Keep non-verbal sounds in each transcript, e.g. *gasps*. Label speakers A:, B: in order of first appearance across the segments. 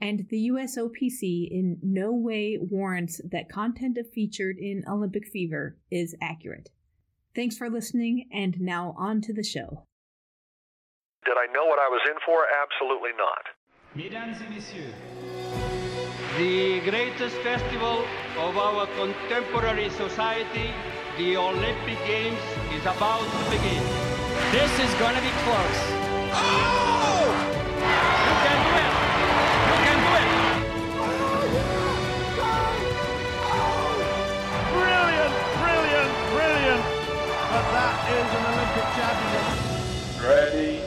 A: and the USOPC in no way warrants that content featured in Olympic Fever is accurate. Thanks for listening, and now on to the show.
B: Did I know what I was in for? Absolutely not.
C: Mesdames et messieurs, the greatest festival of our contemporary society, the Olympic Games, is about to begin.
D: This is going to be close.
C: Oh!
E: Is an Olympic championship.
F: Ready.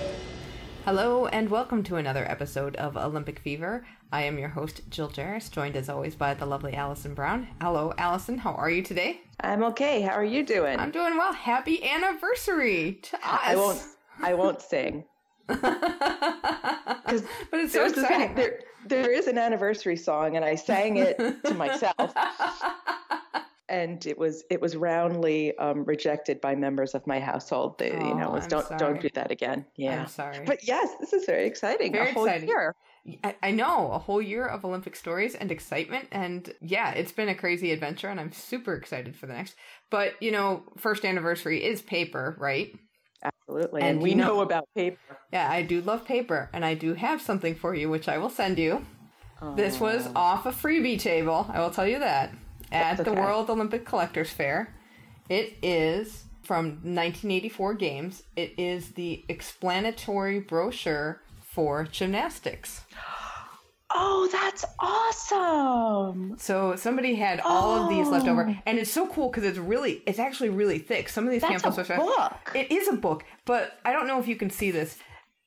G: Hello and welcome to another episode of Olympic Fever. I am your host, Jill Jaracz, joined as always by the lovely Allison Brown. Hello, Allison. How are you today?
H: I'm okay. How are you doing?
G: I'm doing well. Happy anniversary to us.
H: I won't. I won't sing. *laughs*
G: but it's so exciting.
H: there, there is an anniversary song, and I sang it to myself, *laughs* and it was it was roundly um, rejected by members of my household. They, you know,
G: Oh,
H: was don't
G: sorry.
H: don't do that again. Yeah.
G: I'm sorry.
H: But yes, this is very exciting.
G: Very
H: a whole
G: exciting.
H: year.
G: I, I know a whole year of Olympic stories and excitement, and yeah, it's been a crazy adventure, and I'm super excited for the next. But you know, first anniversary is paper, right?
H: Absolutely.
G: And
H: And, we
G: know-
H: know about paper.
G: Yeah, I do love paper, and I do have something for you, which I will send you. This was off a freebie table, I will tell you that, at
H: That's
G: the. World Olympic Collectors Fair. It is from 1984 Games. It is the explanatory brochure for gymnastics.
H: Oh, that's awesome.
G: So somebody had all of these left over,
H: Oh.
G: and it's so cool because it's really, it's actually really thick. Some of these
H: That's
G: pamphlets
H: a
G: are
H: book.
G: It is a book, but I don't know if you can see this.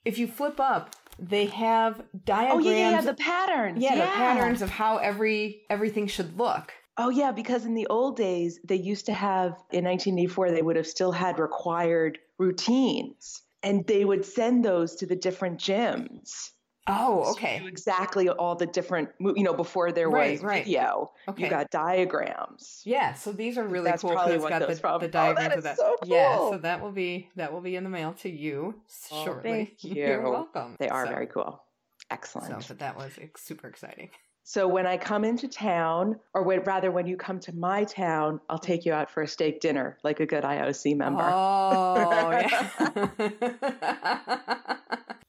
G: If you flip up, they have
H: Oh
G: diagrams.
H: yeah, yeah, yeah, the patterns.
G: yeah, the patterns of how every everything should look.
H: Oh yeah, because in the old days they used to have in 1984 they would have still had required routines and they would send those to the different gyms.
G: Oh, okay.
H: knew exactly all the different you know before there
G: Right,
H: was
G: right.
H: video.
G: Okay.
H: You got diagrams.
G: Yeah, so these are really
H: That's
G: cool
H: probably what
G: got
H: those
G: the, the *laughs*
H: Oh,
G: diagrams
H: that
G: of that.
H: so
G: Yeah, so that will be that will be in the mail to you
H: Oh,
G: shortly.
H: thank *laughs* you.
G: You're welcome.
H: They are
G: So-
H: very cool. Excellent.
G: So, but that was super exciting.
H: So when I come into town, or when, rather when you come to my town, I'll take you out for a steak dinner, like a good IOC member.
G: Oh, yeah. *laughs*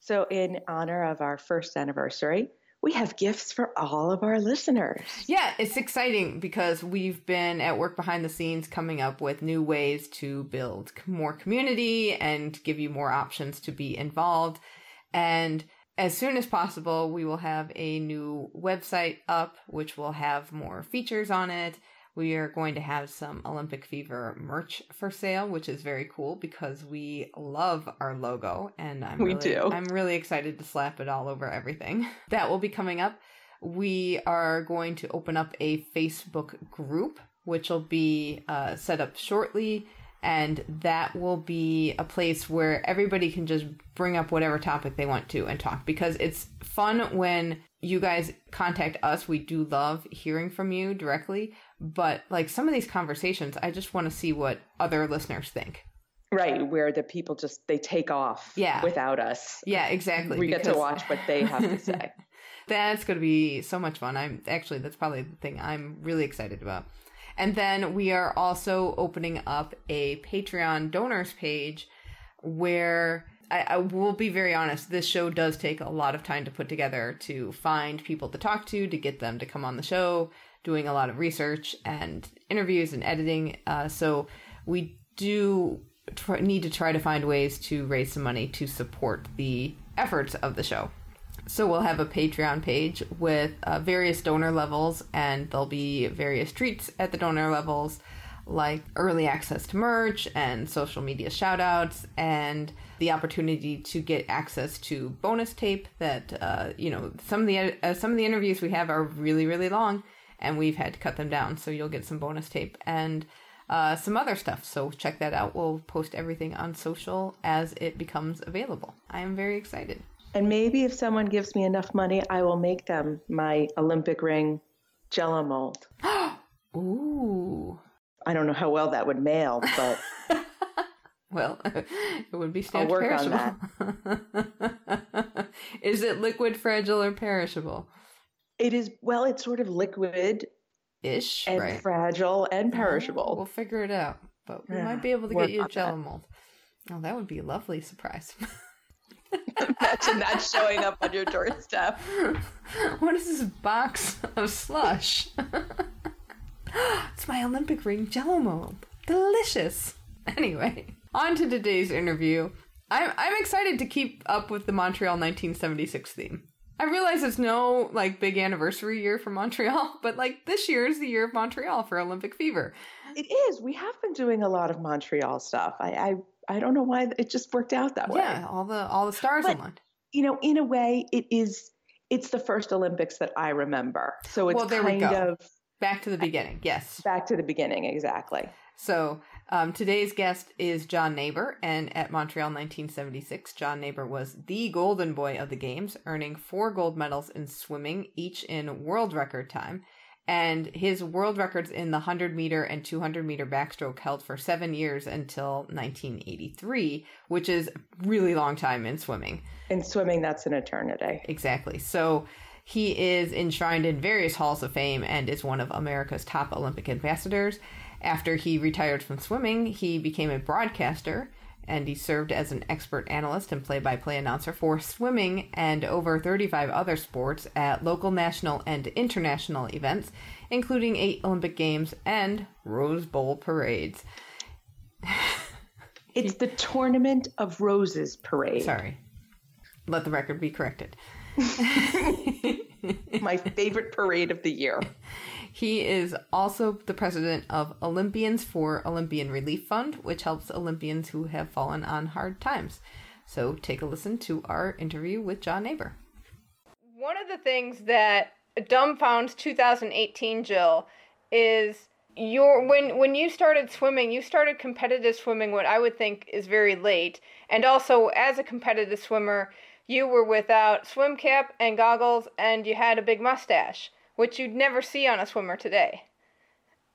H: So in honor of our first anniversary, we have gifts for all of our listeners.
G: yeah, it's exciting because we've been at work behind the scenes coming up with new ways to build more community and give you more options to be involved. And as soon as possible, we will have a new website up, which will have more features on it. We are going to have some Olympic Fever merch for sale, which is very cool because we love our logo, and I'm
H: We
G: really,
H: do.
G: I'm really excited to slap it all over everything. *laughs* That will be coming up. We are going to open up a Facebook group, which will be uh, set up shortly, and that will be a place where everybody can just bring up whatever topic they want to and talk because it's fun when you guys contact us. We do love hearing from you directly, but like some of these conversations, I just want to see what other listeners think.
H: Right, where the people just they take off
G: Yeah.
H: without us.
G: Yeah, exactly.
H: We get to watch what they have to say. *laughs*
G: That's going to be so much fun. I'm actually that's probably the thing I'm really excited about. And then we are also opening up a Patreon donors page where I, I will be very honest, this show does take a lot of time to put together to find people to talk to, to get them to come on the show, doing a lot of research and interviews and editing. Uh, so we do try, need to try to find ways to raise some money to support the efforts of the show. So we'll have a Patreon page with uh, various donor levels, and there'll be various treats at the donor levels, like early access to merch and social media shoutouts, and the opportunity to get access to bonus tape. That uh, you know, some of the uh, some of the interviews we have are really really long, and we've had to cut them down. So you'll get some bonus tape and uh, some other stuff. So check that out. We'll post everything on social as it becomes available. I am very excited.
H: And maybe if someone gives me enough money, I will make them my Olympic ring jello mold. *gasps*
G: Ooh.
H: I don't know how well that would mail, but *laughs*
G: well, *laughs* it would be
H: I'll
G: stamped
H: work on
G: perishable. *laughs* Is it liquid, fragile, or perishable?
H: it is, well, it's sort of liquid
G: Ish,
H: and
G: right?
H: fragile and
G: oh,
H: perishable.
G: We'll figure it out, but we
H: Yeah,
G: might be able to get you a
H: that.
G: jello mold. Oh, that would be a lovely surprise.
H: Imagine that showing up on your doorstep.
G: what is this box of slush? it's my Olympic ring jello mold. Delicious. Anyway, on to today's interview. I'm I'm excited to keep up with the Montreal 1976 theme. I realize it's no like big anniversary year for Montreal, *laughs* but like this year is the year of Montreal for Olympic fever.
H: It is. We have been doing a lot of Montreal stuff. I I, I don't know why it just worked out that way.
G: Yeah, all the all the stars
H: But-
G: aligned.
H: You know, in a way, it is. It's the first Olympics that I remember. So it's
G: Well, there we
H: kind
G: go.
H: of
G: Back to the beginning. Yes.
H: back to the beginning. Exactly.
G: So um, today's guest is John Naber, and at Montreal 1976, John Naber was the golden boy of the games, earning four gold medals in swimming, each in world record time. And his world records in the 100 meter and 200 meter backstroke held for seven years until 1983, which is a really long time in swimming.
H: In swimming, that's an eternity.
G: Exactly. So he is enshrined in various halls of fame and is one of America's top Olympic ambassadors. After he retired from swimming, he became a broadcaster and he served as an expert analyst and play by play announcer for swimming and over 35 other sports at local, national, and international events, including eight Olympic Games and Rose Bowl parades. *laughs*
H: It's the Tournament of Roses parade.
G: Sorry. Let the record be corrected. *laughs*
H: My favorite parade of the year. *laughs*
G: He is also the president of Olympians for Olympian Relief Fund, which helps Olympians who have fallen on hard times. So take a listen to our interview with John Naber. One of the things that dumbfounds 2018, Jill, is your when when you started swimming, you started competitive swimming what I would think is very late, and also as a competitive swimmer, you were without swim cap and goggles, and you had a big mustache, which you'd never see on a swimmer today.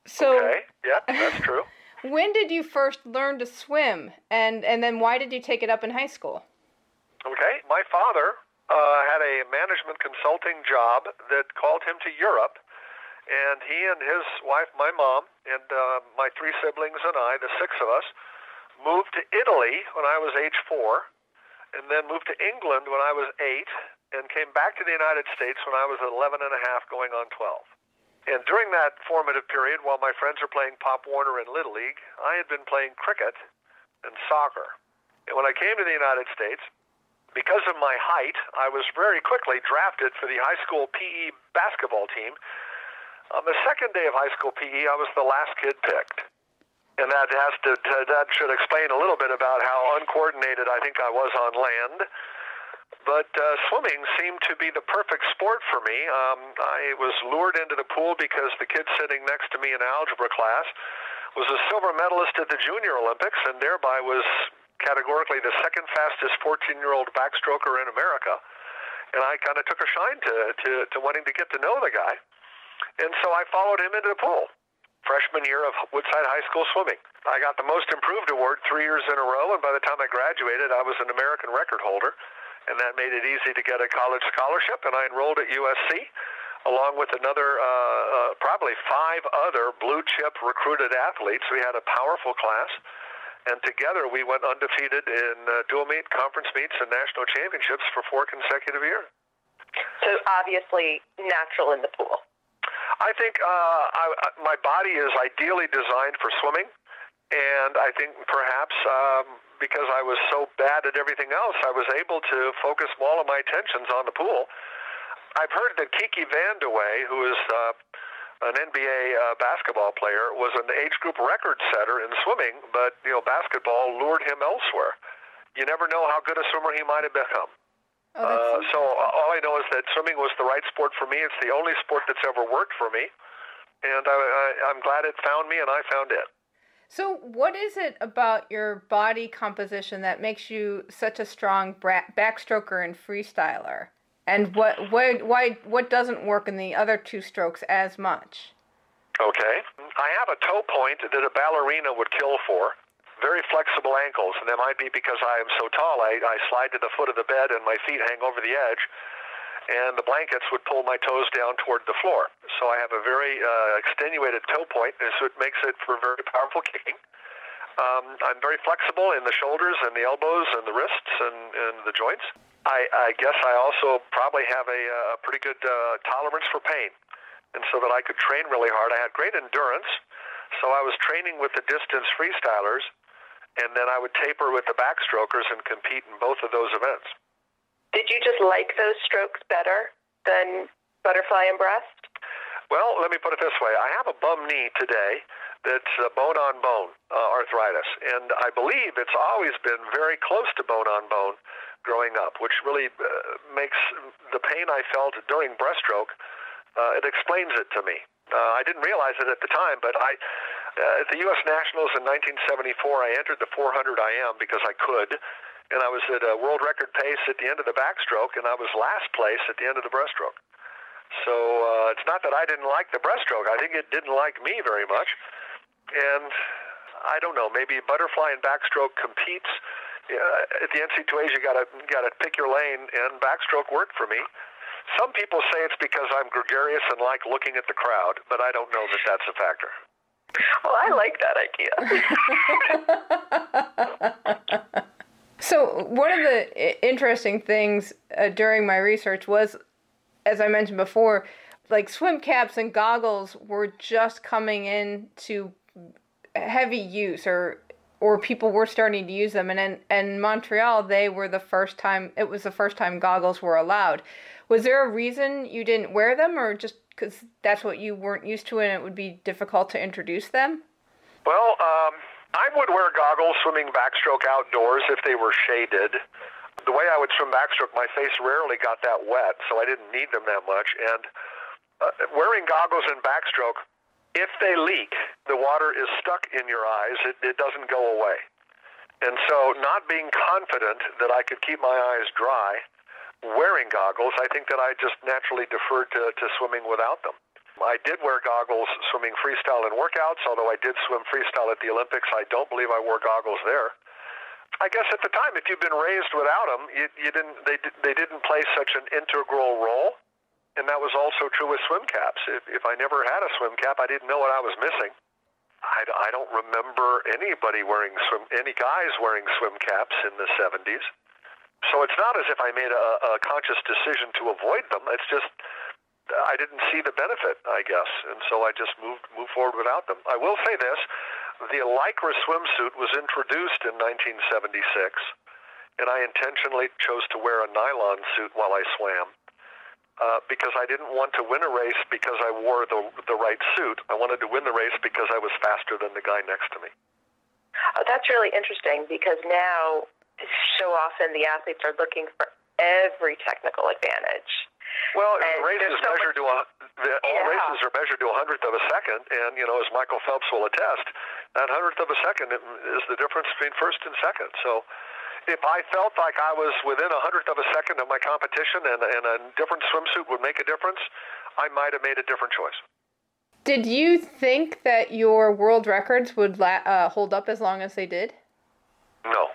G: So,
B: Okay, yeah, that's true. *laughs*
G: when did you first learn to swim, and and then why did you take it up in high school?
B: Okay, my father uh, had a management consulting job that called him to Europe, and he and his wife, my mom, and uh, my three siblings and I, the six of us, moved to Italy when I was age four, and then moved to England when I was eight, and came back to the United States when I was 11 and a half, going on 12. And during that formative period, while my friends were playing Pop Warner and Little League, I had been playing cricket and soccer. And when I came to the United States, because of my height, I was very quickly drafted for the high school PE basketball team. On the second day of high school PE, I was the last kid picked. And that has to, that should explain a little bit about how uncoordinated I think I was on land. But uh, swimming seemed to be the perfect sport for me. Um, I was lured into the pool because the kid sitting next to me in algebra class was a silver medalist at the Junior Olympics and thereby was categorically the second fastest 14-year-old backstroker in America. And I kind of took a shine to, to, to wanting to get to know the guy. And so I followed him into the pool freshman year of Woodside High School swimming. I got the most improved award three years in a row, and by the time I graduated, I was an American record holder, and that made it easy to get a college scholarship. And I enrolled at USC, along with another, uh, uh, probably five other blue chip recruited athletes. We had a powerful class, and together we went undefeated in uh, dual meet, conference meets, and national championships for four consecutive years.
I: So obviously natural in the pool.
B: I think uh, I, my body is ideally designed for swimming, and I think perhaps um, because I was so bad at everything else, I was able to focus all of my attentions on the pool. I've heard that Kiki Vandeweghe, who is uh, an NBA uh, basketball player, was an age group record setter in swimming, but you know basketball lured him elsewhere. You never know how good a swimmer he might have become.
A: Oh,
B: uh, so all I know is that swimming was the right sport for me. It's the only sport that's ever worked for me, and I, I, I'm glad it found me, and I found it.
A: So, what is it about your body composition that makes you such a strong backstroker and freestyler? And what, what, why, what doesn't work in the other two strokes as much?
B: Okay. I have a toe point that a ballerina would kill for. Very flexible ankles, and that might be because I am so tall. I, I slide to the foot of the bed and my feet hang over the edge and the blankets would pull my toes down toward the floor. So I have a very uh, extenuated toe point, and so it makes it for very powerful kicking. Um, I'm very flexible in the shoulders and the elbows and the wrists and, and the joints. I, I guess I also probably have a, a pretty good uh, tolerance for pain. And so that I could train really hard. I had great endurance. So I was training with the distance freestylers, and then I would taper with the backstrokers and compete in both of those events.
I: Did you just like those strokes better than butterfly and breast?
B: Well, let me put it this way. I have a bum knee today that's uh, bone on bone uh, arthritis, and I believe it's always been very close to bone on bone growing up, which really uh, makes the pain I felt during breaststroke. Uh, it explains it to me. Uh, I didn't realize it at the time, but I, uh, at the U.S. Nationals in 1974, I entered the 400 IM because I could and I was at a world record pace at the end of the backstroke, and I was last place at the end of the breaststroke. So uh, it's not that I didn't like the breaststroke. I think it didn't like me very much. And I don't know, maybe butterfly and backstroke competes. Uh, at the NC2As, you gotta gotta pick your lane, and backstroke worked for me. Some people say it's because I'm gregarious and like looking at the crowd, but I don't know that that's a factor.
I: Well, I like that
A: idea. *laughs* *laughs* So, one of the interesting things uh, during my research was, as I mentioned before, like swim caps and goggles were just coming into heavy use, or or people were starting to use them. And in, in Montreal, they were the first time. It was the first time goggles were allowed. Was there a reason you didn't wear them, or just because that's what you weren't used to, and it would be difficult to introduce them?
B: Well, um, I would wear goggles swimming backstroke outdoors if they were shaded. The way I would swim backstroke, my face rarely got that wet, so I didn't need them that much. And uh, wearing goggles in backstroke, if they leak, the water is stuck in your eyes. It, it doesn't go away. And so, not being confident that I could keep my eyes dry wearing goggles, I think that I just naturally deferred to, to swimming without them. I did wear goggles swimming freestyle in workouts, although I did swim freestyle at the Olympics. I don't believe I wore goggles there. I guess at the time, if you've been raised without them, you, you didn't. They they didn't play such an integral role, and that was also true with swim caps. If, if I never had a swim cap, I didn't know what I was missing. I, I don't remember anybody wearing swim any guys wearing swim caps in the 70s. So it's not as if I made a, a conscious decision to avoid them. It's just I didn't see the benefit, I guess, and so I just moved moved forward without them. I will say this: the Lycra swimsuit was introduced in 1976, and I intentionally chose to wear a nylon suit while I swam uh, because I didn't want to win a race because I wore the the right suit. I wanted to win the race because I was faster than the guy next to me.
I: Oh, that's really interesting because now so often the athletes are looking for every technical advantage
B: well, and races so measured to a, the, all races are measured to a hundredth of a second, and you know, as Michael Phelps will attest, that hundredth of a second is the difference between first and second. So, if I felt like I was within a hundredth of a second of my competition, and, and a different swimsuit would make a difference, I might have made a different choice.
A: Did you think that your world records would la- uh, hold up as long as they did?
B: No.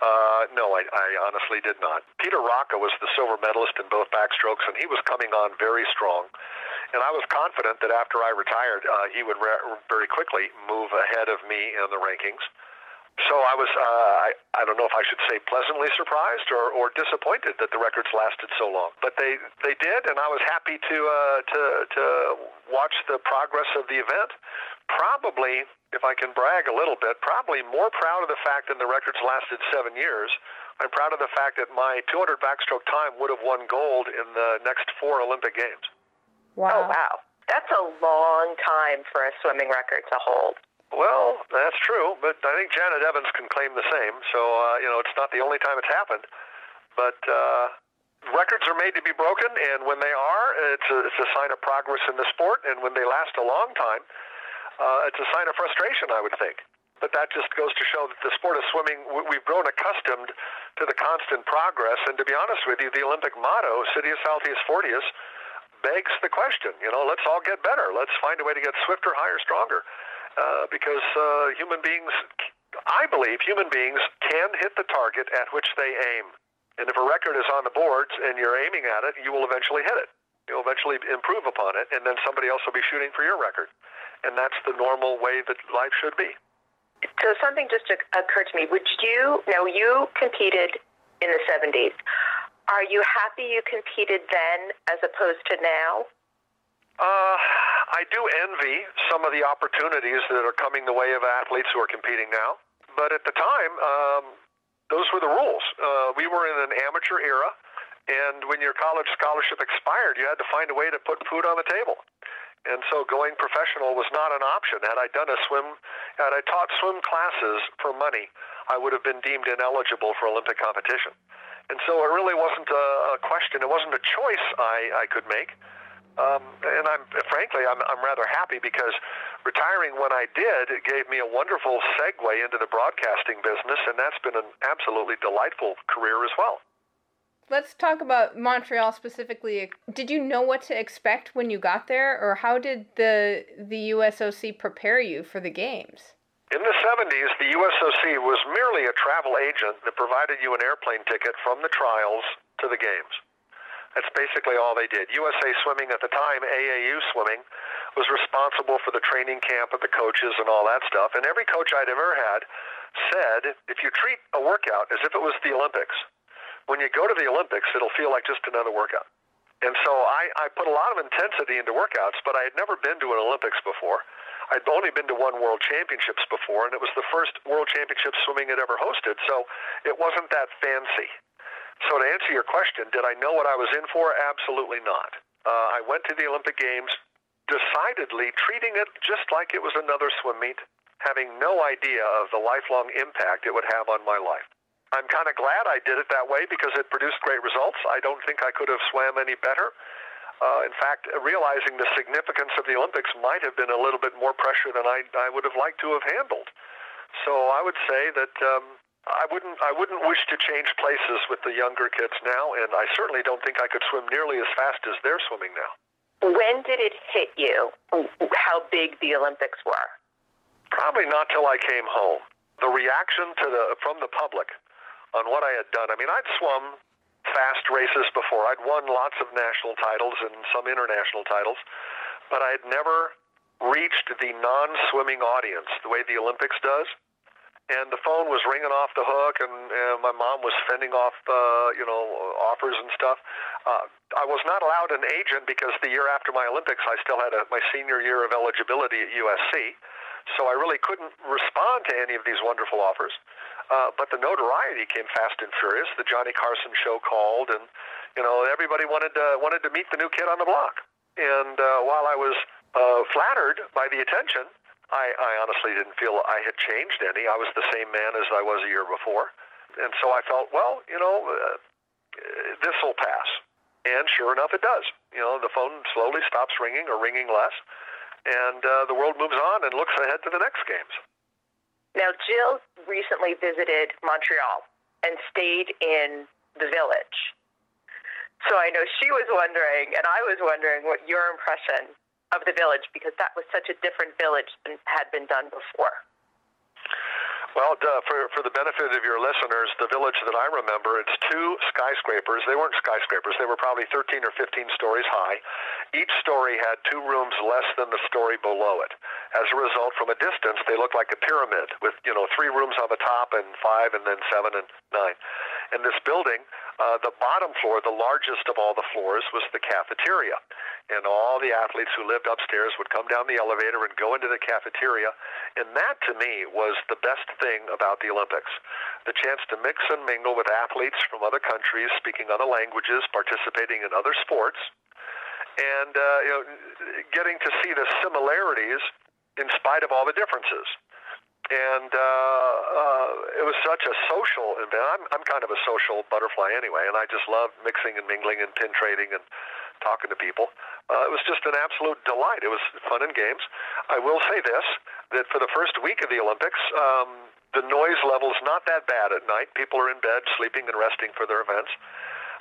B: Uh, no, I, I honestly did not. Peter Rocca was the silver medalist in both backstrokes, and he was coming on very strong. And I was confident that after I retired, uh, he would re- very quickly move ahead of me in the rankings. So I was, uh, I, I don't know if I should say pleasantly surprised or, or disappointed that the records lasted so long. But they, they did, and I was happy to, uh, to, to watch the progress of the event. Probably, if I can brag a little bit, probably more proud of the fact that the records lasted seven years. I'm proud of the fact that my 200 backstroke time would have won gold in the next four Olympic Games.
I: Wow. Oh, wow. That's a long time for a swimming record to hold.
B: Well, that's true, but I think Janet Evans can claim the same. So uh, you know, it's not the only time it's happened, but uh, records are made to be broken, and when they are, it's a, it's a sign of progress in the sport. And when they last a long time, uh, it's a sign of frustration, I would think. But that just goes to show that the sport of swimming, we've grown accustomed to the constant progress. And to be honest with you, the Olympic motto, "Citius Altius Fortius," begs the question. You know, let's all get better. Let's find a way to get swifter, higher, stronger. Uh, because uh, human beings, I believe human beings can hit the target at which they aim. And if a record is on the boards and you're aiming at it, you will eventually hit it. You'll eventually improve upon it, and then somebody else will be shooting for your record. And that's the normal way that life should be.
I: So something just occurred to me. Would you, now you competed in the 70s. Are you happy you competed then as opposed to now?
B: Uh, I do envy some of the opportunities that are coming the way of athletes who are competing now. But at the time, um, those were the rules. Uh, we were in an amateur era, and when your college scholarship expired, you had to find a way to put food on the table. And so going professional was not an option. Had I done a swim, had I taught swim classes for money, I would have been deemed ineligible for Olympic competition. And so it really wasn't a, a question. It wasn't a choice I, I could make. Um, and I'm frankly, I'm, I'm rather happy because retiring when I did it gave me a wonderful segue into the broadcasting business, and that's been an absolutely delightful career as well.
A: Let's talk about Montreal specifically. Did you know what to expect when you got there, or how did the the USOC prepare you for the games?
B: In the 70s, the USOC was merely a travel agent that provided you an airplane ticket from the trials to the games. That's basically all they did. USA Swimming at the time, AAU Swimming, was responsible for the training camp of the coaches and all that stuff. And every coach I'd ever had said, if you treat a workout as if it was the Olympics, when you go to the Olympics, it'll feel like just another workout. And so I, I put a lot of intensity into workouts, but I had never been to an Olympics before. I'd only been to one World Championships before, and it was the first World Championship swimming had ever hosted, so it wasn't that fancy. So to answer your question, did I know what I was in for? Absolutely not. Uh, I went to the Olympic Games decidedly treating it just like it was another swim meet, having no idea of the lifelong impact it would have on my life. I'm kind of glad I did it that way because it produced great results. I don't think I could have swam any better. Uh, in fact, realizing the significance of the Olympics might have been a little bit more pressure than I, I would have liked to have handled. So I would say that um, I wouldn't I wouldn't wish to change places with the younger kids now, and I certainly don't think I could swim nearly as fast as they're swimming now.
I: When did it hit you how big the Olympics were?
B: Probably not till I came home. The reaction to the from the public on what I had done. I mean, I'd swum fast races before. I'd won lots of national titles and some international titles, but I had never reached the non-swimming audience the way the Olympics does and the phone was ringing off the hook, and, and my mom was fending off, uh, you know, offers and stuff. Uh, I was not allowed an agent because the year after my Olympics, I still had a, my senior year of eligibility at USC, so I really couldn't respond to any of these wonderful offers. Uh, but the notoriety came fast and furious. The Johnny Carson show called, and you know, everybody wanted to, wanted to meet the new kid on the block. And uh, while I was uh, flattered by the attention, I, I honestly didn't feel I had changed any. I was the same man as I was a year before. And so I felt, well, you know, uh, this will pass. And sure enough, it does. You know, the phone slowly stops ringing or ringing less, and uh, the world moves on and looks ahead to the next games.
I: Now, Jill recently visited Montreal and stayed in the village. So I know she was wondering, and I was wondering what your impression of the village because that was such a different village than had been done before.
B: Well, uh, for for the benefit of your listeners, the village that I remember, it's two skyscrapers. They weren't skyscrapers; they were probably 13 or 15 stories high. Each story had two rooms less than the story below it, As a result, from a distance, they look like a pyramid with, you know, three rooms on the top and five and then seven and nine. And this building, uh, the bottom floor, the largest of all the floors, was the cafeteria. And all the athletes who lived upstairs would come down the elevator and go into the cafeteria. And that, to me, was the best thing about the Olympics. The chance to mix and mingle with athletes from other countries, speaking other languages, participating in other sports, and uh, you know, getting to see the similarities in spite of all the differences. And uh, uh, it was such a social event. I'm, I'm kind of a social butterfly anyway, and I just love mixing and mingling and pin trading and talking to people. Uh, it was just an absolute delight. It was fun and games. I will say this: that for the first week of the Olympics, um, the noise level is not that bad at night. People are in bed, sleeping and resting for their events.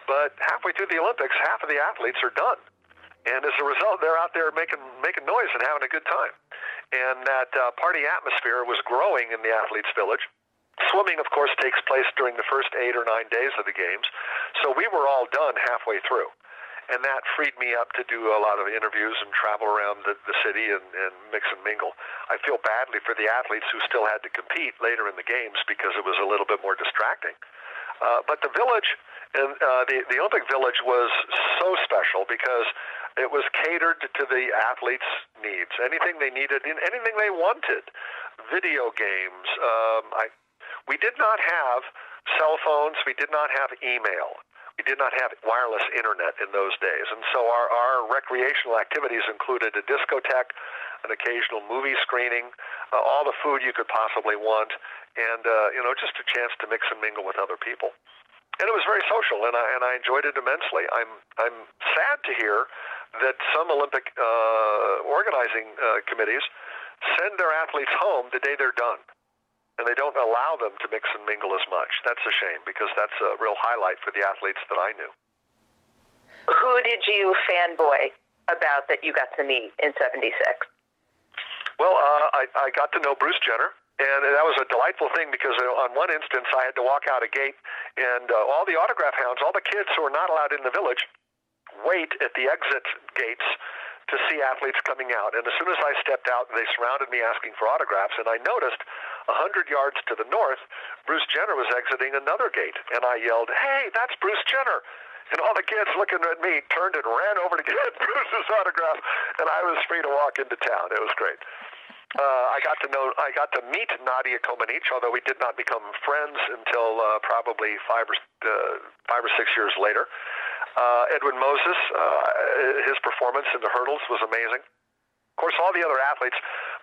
B: But halfway through the Olympics, half of the athletes are done and as a result, they're out there making making noise and having a good time. And that uh, party atmosphere was growing in the athletes' village. Swimming, of course, takes place during the first eight or nine days of the games, so we were all done halfway through. And that freed me up to do a lot of interviews and travel around the, the city and, and mix and mingle. I feel badly for the athletes who still had to compete later in the games because it was a little bit more distracting. Uh, but the village and uh, the the Olympic Village was so special because it was catered to the athletes' needs. Anything they needed, anything they wanted. Video games. Um, I, we did not have cell phones. We did not have email. We did not have wireless internet in those days. And so our, our recreational activities included a discotheque, an occasional movie screening, uh, all the food you could possibly want, and, uh, you know, just a chance to mix and mingle with other people and it was very social, and I and I enjoyed it immensely. I'm I'm sad to hear that some Olympic uh, organizing uh, committees send their athletes home the day they're done, and they don't allow them to mix and mingle as much. That's a shame because that's a real highlight for the athletes that I knew.
I: Who did you fanboy about that you got to meet in '76?
B: Well, uh, I, I got to know Bruce Jenner. And that was a delightful thing because on one instance, I had to walk out a gate, and uh, all the autograph hounds, all the kids who are not allowed in the village, wait at the exit gates to see athletes coming out. And as soon as I stepped out, they surrounded me asking for autographs. And I noticed a 100 yards to the north, Bruce Jenner was exiting another gate. And I yelled, Hey, that's Bruce Jenner. And all the kids looking at me turned and ran over to get *laughs* Bruce's autograph. And I was free to walk into town. It was great. Uh, I got to know, I got to meet Nadia Comaneci, although we did not become friends until uh, probably five or uh, five or six years later. Uh, Edwin Moses, uh, his performance in the hurdles was amazing. Of course, all the other athletes.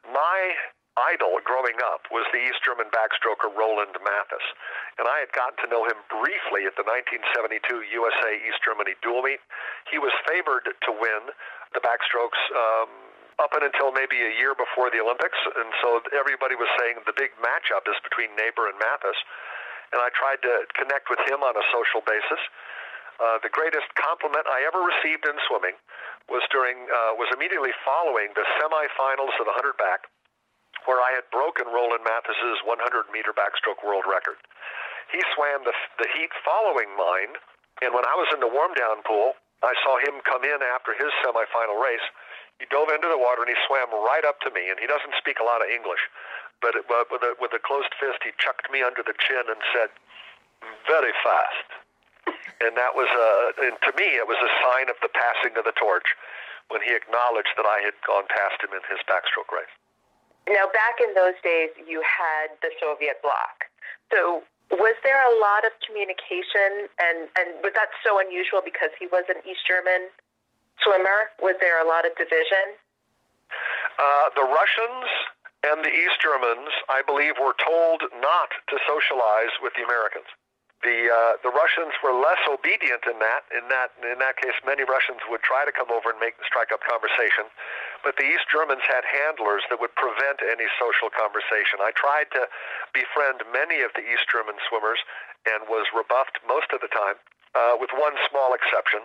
B: My idol growing up was the East German backstroker Roland Matthes, and I had gotten to know him briefly at the 1972 USA East Germany dual meet. He was favored to win the backstrokes. Um, up until maybe a year before the Olympics, and so everybody was saying the big matchup is between Naber and Matthes, and I tried to connect with him on a social basis. Uh, the greatest compliment I ever received in swimming was during uh, was immediately following the semifinals of the 100 back, where I had broken Roland Matthes' 100 meter backstroke world record. He swam the, the heat following mine, and when I was in the warm down pool, I saw him come in after his semifinal race he dove into the water and he swam right up to me. And he doesn't speak a lot of English, but it, uh, with, a, with a closed fist, he chucked me under the chin and said, "Very fast." and that was a, and to me, it was a sign of the passing of the torch when he acknowledged that I had gone past him in his backstroke race.
I: Now, back in those days, you had the Soviet bloc. So, was there a lot of communication, and, and was that so unusual because he was an East German swimmer? Was there a lot of division?
B: Uh, the Russians and the East Germans, I believe, were told not to socialize with the Americans. The uh, the Russians were less obedient in that. In that in that case, many Russians would try to come over and make strike up conversation, but the East Germans had handlers that would prevent any social conversation. I tried to befriend many of the East German swimmers and was rebuffed most of the time uh, with one small exception.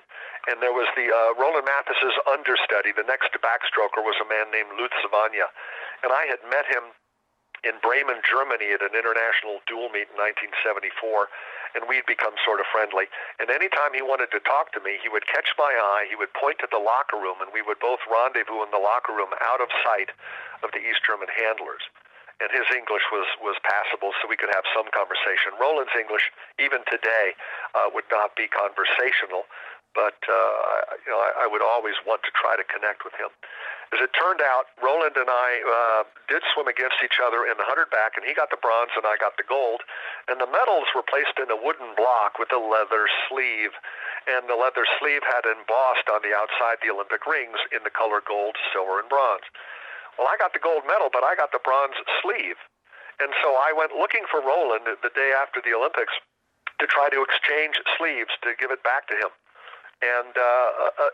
B: And there was the uh, Roland Matthes' understudy. The next backstroker was a man named Lutz Savanya. And I had met him in Bremen, Germany at an international dual meet in 1974. and we'd become sort of friendly. And anytime he wanted to talk to me, he would catch my eye, he would point to the locker room, and we would both rendezvous in the locker room out of sight of the East German handlers and his English was was passable, so we could have some conversation. Roland's English, even today, uh, would not be conversational, but uh, you know, I, I would always want to try to connect with him. As it turned out, Roland and I uh, did swim against each other in the 100 back, and he got the bronze and I got the gold. And the medals were placed in a wooden block with a leather sleeve, and the leather sleeve had embossed on the outside the Olympic rings in the color gold, silver, and bronze. Well, I got the gold medal, but I got the bronze sleeve. And so I went looking for Roland the day after the Olympics to try to exchange sleeves to give it back to him. And uh, uh,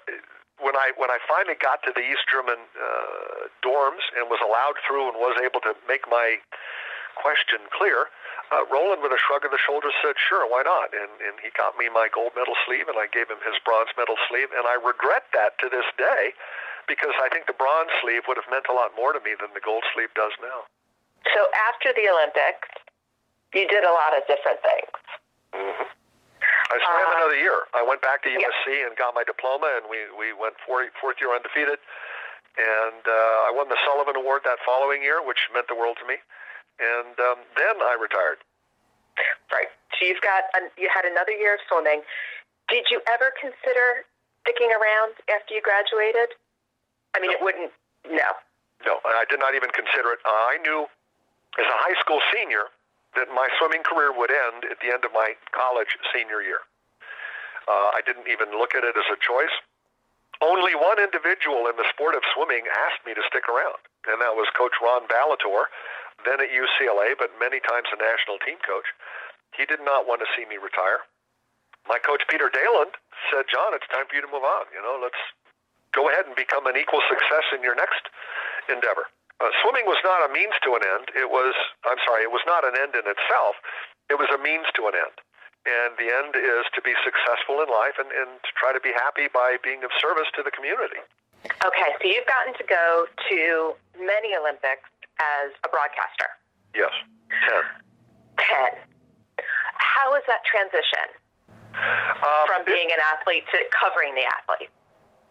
B: when I when I finally got to the East German uh, dorms and was allowed through and was able to make my question clear, uh, Roland, with a shrug of the shoulders, said, "Sure, why not?" And and he got me my gold medal sleeve, and I gave him his bronze medal sleeve, and I regret that to this day, because I think the bronze sleeve would have meant a lot more to me than the gold sleeve does now.
I: So after the Olympics, you did a lot of different things.
B: Mm-hmm. I swam
I: Uh,
B: another year. I went back to. USC and got my diploma, and we we went four, fourth year undefeated. And uh, I won the Sullivan Award that following year, which meant the world to me. And um, then I retired.
I: Right. So you've got an, you had another year of swimming. Did you ever consider sticking around after you graduated? I mean, it wouldn't. No.
B: No, I did not even consider it. Uh, I knew as a high school senior that my swimming career would end at the end of my college senior year. Uh, I didn't even look at it as a choice. Only one individual in the sport of swimming asked me to stick around, and that was Coach Ron Ballatore, then at UCLA, but many times a national team coach. He did not want to see me retire. My coach Peter Daland said, "John, it's time for you to move on. You know, let's go ahead and become an equal success in your next endeavor." Uh, swimming was not a means to an end. It was, I'm sorry, it was not an end in itself. It was a means to an end. And the end is to be successful in life and, and to try to be happy by being of service to the community.
I: Okay, so you've gotten to go to many Olympics as a broadcaster.
B: Yes, 10.
I: Ten. How was that transition
B: Um,
I: from
B: it-
I: being an athlete to covering the athlete?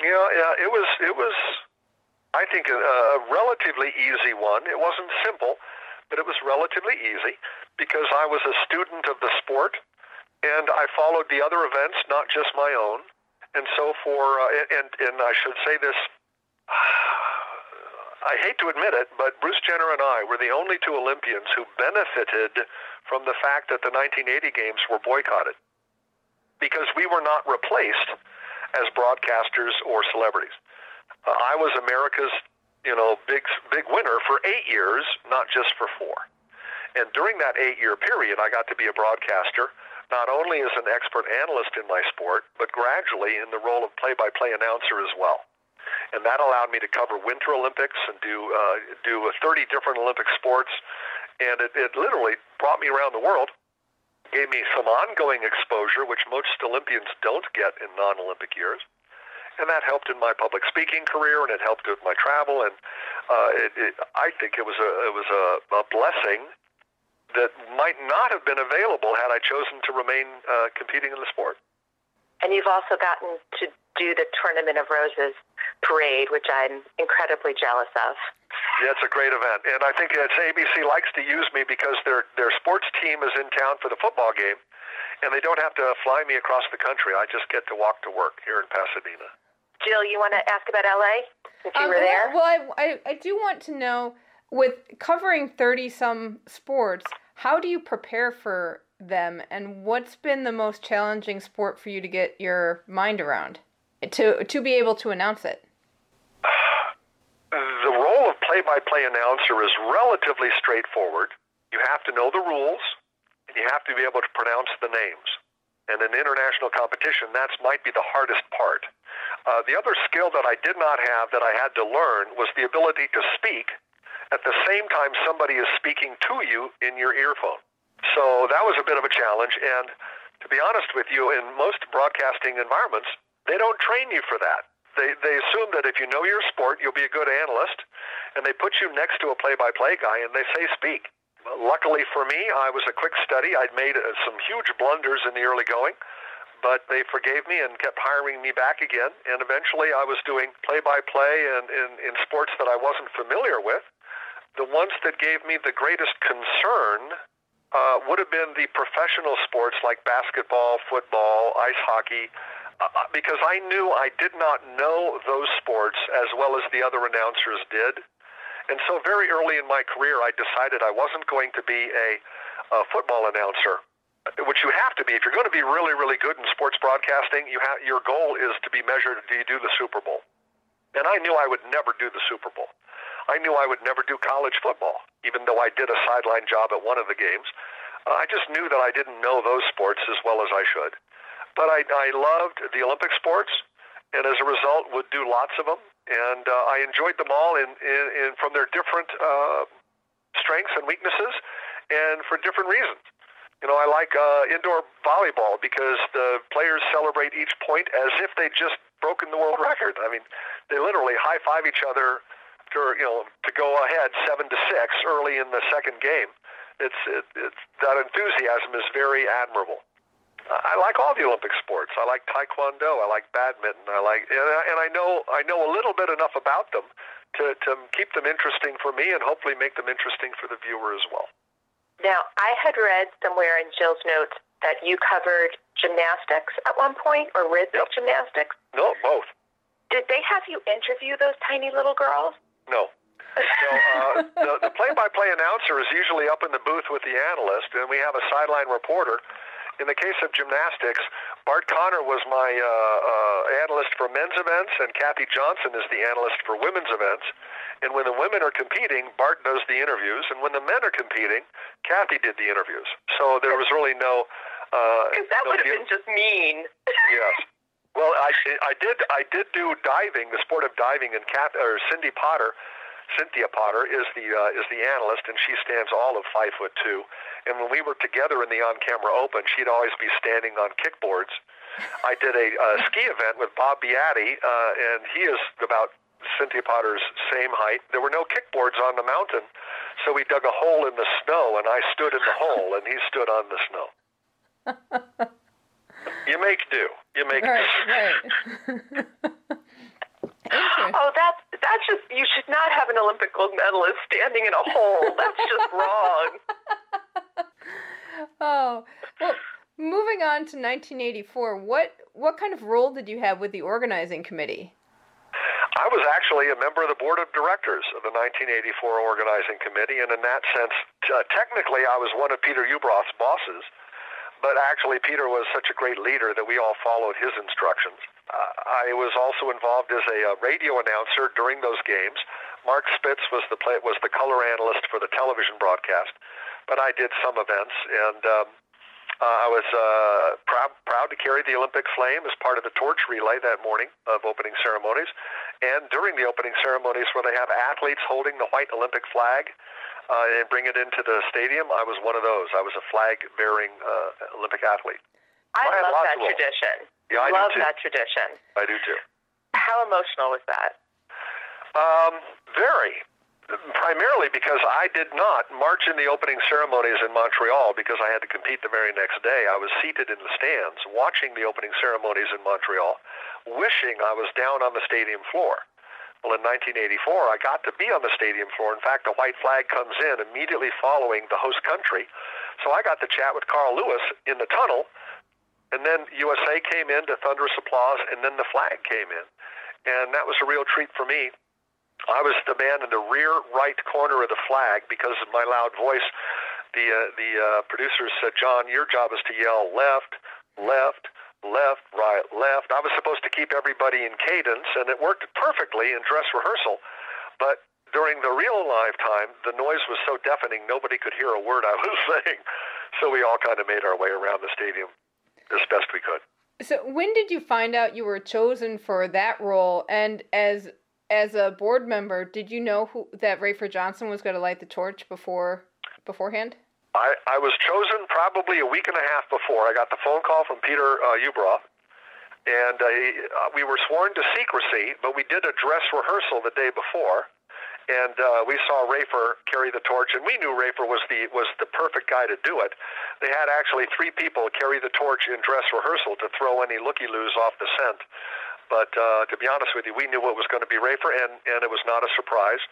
B: Yeah, yeah, it was it was I think a, a relatively easy one. It wasn't simple, but it was relatively easy because I was a student of the sport and I followed the other events, not just my own. And so for uh, and and I should say this *sighs* I hate to admit it, but Bruce Jenner and I were the only two Olympians who benefited from the fact that the 1980 games were boycotted because we were not replaced as broadcasters or celebrities. Uh, I was America's, you know, big big winner for eight years, not just for four. And during that eight-year period, I got to be a broadcaster, not only as an expert analyst in my sport, but gradually in the role of play-by-play announcer as well. And that allowed me to cover Winter Olympics and do uh, do 30 different Olympic sports, and it, it literally brought me around the world gave me some ongoing exposure, which most Olympians don't get in non-Olympic years, and that helped in my public speaking career, and it helped with my travel, and uh, it, it, I think it was a it was a, a blessing that might not have been available had I chosen to remain uh, competing in the sport.
I: And you've also gotten to do the Tournament of Roses parade, which I'm incredibly jealous of.
B: Yeah, it's a great event, and I think it's ABC likes to use me because their their sports team is in town for the football game, and they don't have to fly me across the country. I just get to walk to work here in Pasadena.
I: Jill, you want to ask about LA since you
A: Um,
I: were there?
A: Well, I, I, I do want to know with covering 30 some sports, how do you prepare for them and what's been the most challenging sport for you to get your mind around to to be able to announce it?
B: The role of play-by-play announcer is relatively straightforward. You have to know the rules, and you have to be able to pronounce the names. And in international competition, that might be the hardest part. Uh, the other skill that I did not have that I had to learn was the ability to speak at the same time somebody is speaking to you in your earphone. So that was a bit of a challenge. And to be honest with you, in most broadcasting environments, they don't train you for that. They, they assume that if you know your sport, you'll be a good analyst, and they put you next to a play-by-play guy and they say speak. luckily for me, I was a quick study. I'd made uh, some huge blunders in the early going, but they forgave me and kept hiring me back again. And eventually, I was doing play-by-play and in, in sports that I wasn't familiar with. The ones that gave me the greatest concern uh, would have been the professional sports like basketball, football, ice hockey, because I knew I did not know those sports as well as the other announcers did. And so very early in my career, I decided I wasn't going to be a, a football announcer, which you have to be. If you're going to be really, really good in sports broadcasting, you have, your goal is to be measured, do you do the Super Bowl? And I knew I would never do the Super Bowl. I knew I would never do college football, even though I did a sideline job at one of the games. Uh, I just knew that I didn't know those sports as well as I should. But I, I loved the Olympic sports, and as a result, would do lots of them and uh, I enjoyed them all in, in, in from their different uh, strengths and weaknesses, and for different reasons. You know, I like uh, indoor volleyball because the players celebrate each point as if they just broken the world record. I mean, they literally high five each other to you know to go ahead seven to six early in the second game. It's it, it's that enthusiasm is very admirable. I like all the Olympic sports. I like taekwondo. I like badminton. I like and I, and I know I know a little bit enough about them to to keep them interesting for me and hopefully make them interesting for the viewer as well.
I: Now, I had read somewhere in Jill's notes that you covered gymnastics at one point or rhythmic yep. gymnastics.
B: No, both.
I: Did they have you interview those tiny little girls?
B: No. so uh, the, the play-by-play announcer is usually up in the booth with the analyst, and we have a sideline reporter in the case of gymnastics, Bart Conner was my uh, uh, analyst for men's events, and Kathy Johnson is the analyst for women's events. And when the women are competing, Bart does the interviews, and when the men are competing, Kathy did the interviews. So there was really no.
I: Because uh, that
B: no
I: would have been just mean. *laughs*
B: yes. Well, I, I did I did do diving, the sport of diving, and Kat, or Cindy Potter Cynthia Potter is the uh, is the analyst, and she stands all of five foot two. And when we were together in the on-camera open, she'd always be standing on kickboards. I did a, a ski event with Bob Beattie, uh, and he is about Cynthia Potter's same height. There were no kickboards on the mountain, so we dug a hole in the snow, and I stood in the hole, and he stood on the snow. *laughs* you make do. You make
A: right,
B: do.
A: Right. *laughs* *laughs*
I: Oh, that's that's just you should not have an Olympic gold medalist standing in a hole. That's just wrong. *laughs*
A: oh well, moving on to 1984. What what kind of role did you have with the organizing committee?
B: I was actually a member of the board of directors of the 1984 organizing committee, and in that sense, uh, technically, I was one of Peter Ueberroth's bosses. But actually, Peter was such a great leader that we all followed his instructions. Uh, I was also involved as a, uh, radio announcer during those games. Mark Spitz was the play, was the color analyst for the television broadcast, but I did some events, and um, uh, I was uh, proud proud to carry the Olympic flame as part of the torch relay that morning of opening ceremonies, and during the opening ceremonies where they have athletes holding the white Olympic flag. Uh, and bring it into the stadium. I was one of those. I was a flag-bearing uh, Olympic athlete.
I: I, I love that tradition.
B: Yeah, I
I: love that tradition.
B: I do too.
I: How emotional was that?
B: Um, very. Primarily because I did not march in the opening ceremonies in Montreal because I had to compete the very next day. I was seated in the stands watching the opening ceremonies in Montreal, wishing I was down on the stadium floor. Well, in 1984, I got to be on the stadium floor. In fact, the white flag comes in immediately following the host country. So I got to chat with Carl Lewis in the tunnel and then USA came in to thunderous applause, and then the flag came in. And that was a real treat for me. I was the man in the rear right corner of the flag because of my loud voice. The, uh, the uh, producers said, John, your job is to yell left, left, left, right, left. I was supposed to keep everybody in cadence, and it worked perfectly in dress rehearsal. But during the real live time, the noise was so deafening, nobody could hear a word I was *laughs* saying. So we all kind of made our way around the stadium as best we could.
A: So when did you find out you were chosen for that role? And as as a board member, did you know who that Rafer Johnson was going to light the torch before beforehand?
B: I, I was chosen probably a week and a half before. I got the phone call from Peter uh, Ueberroth, and uh, we were sworn to secrecy, but we did a dress rehearsal the day before. And uh, we saw Rafer carry the torch, and we knew Rafer was the was the perfect guy to do it. They had actually three people carry the torch in dress rehearsal to throw any looky loos off the scent. But uh, to be honest with you, we knew it was going to be Rafer, and and it was not a surprise.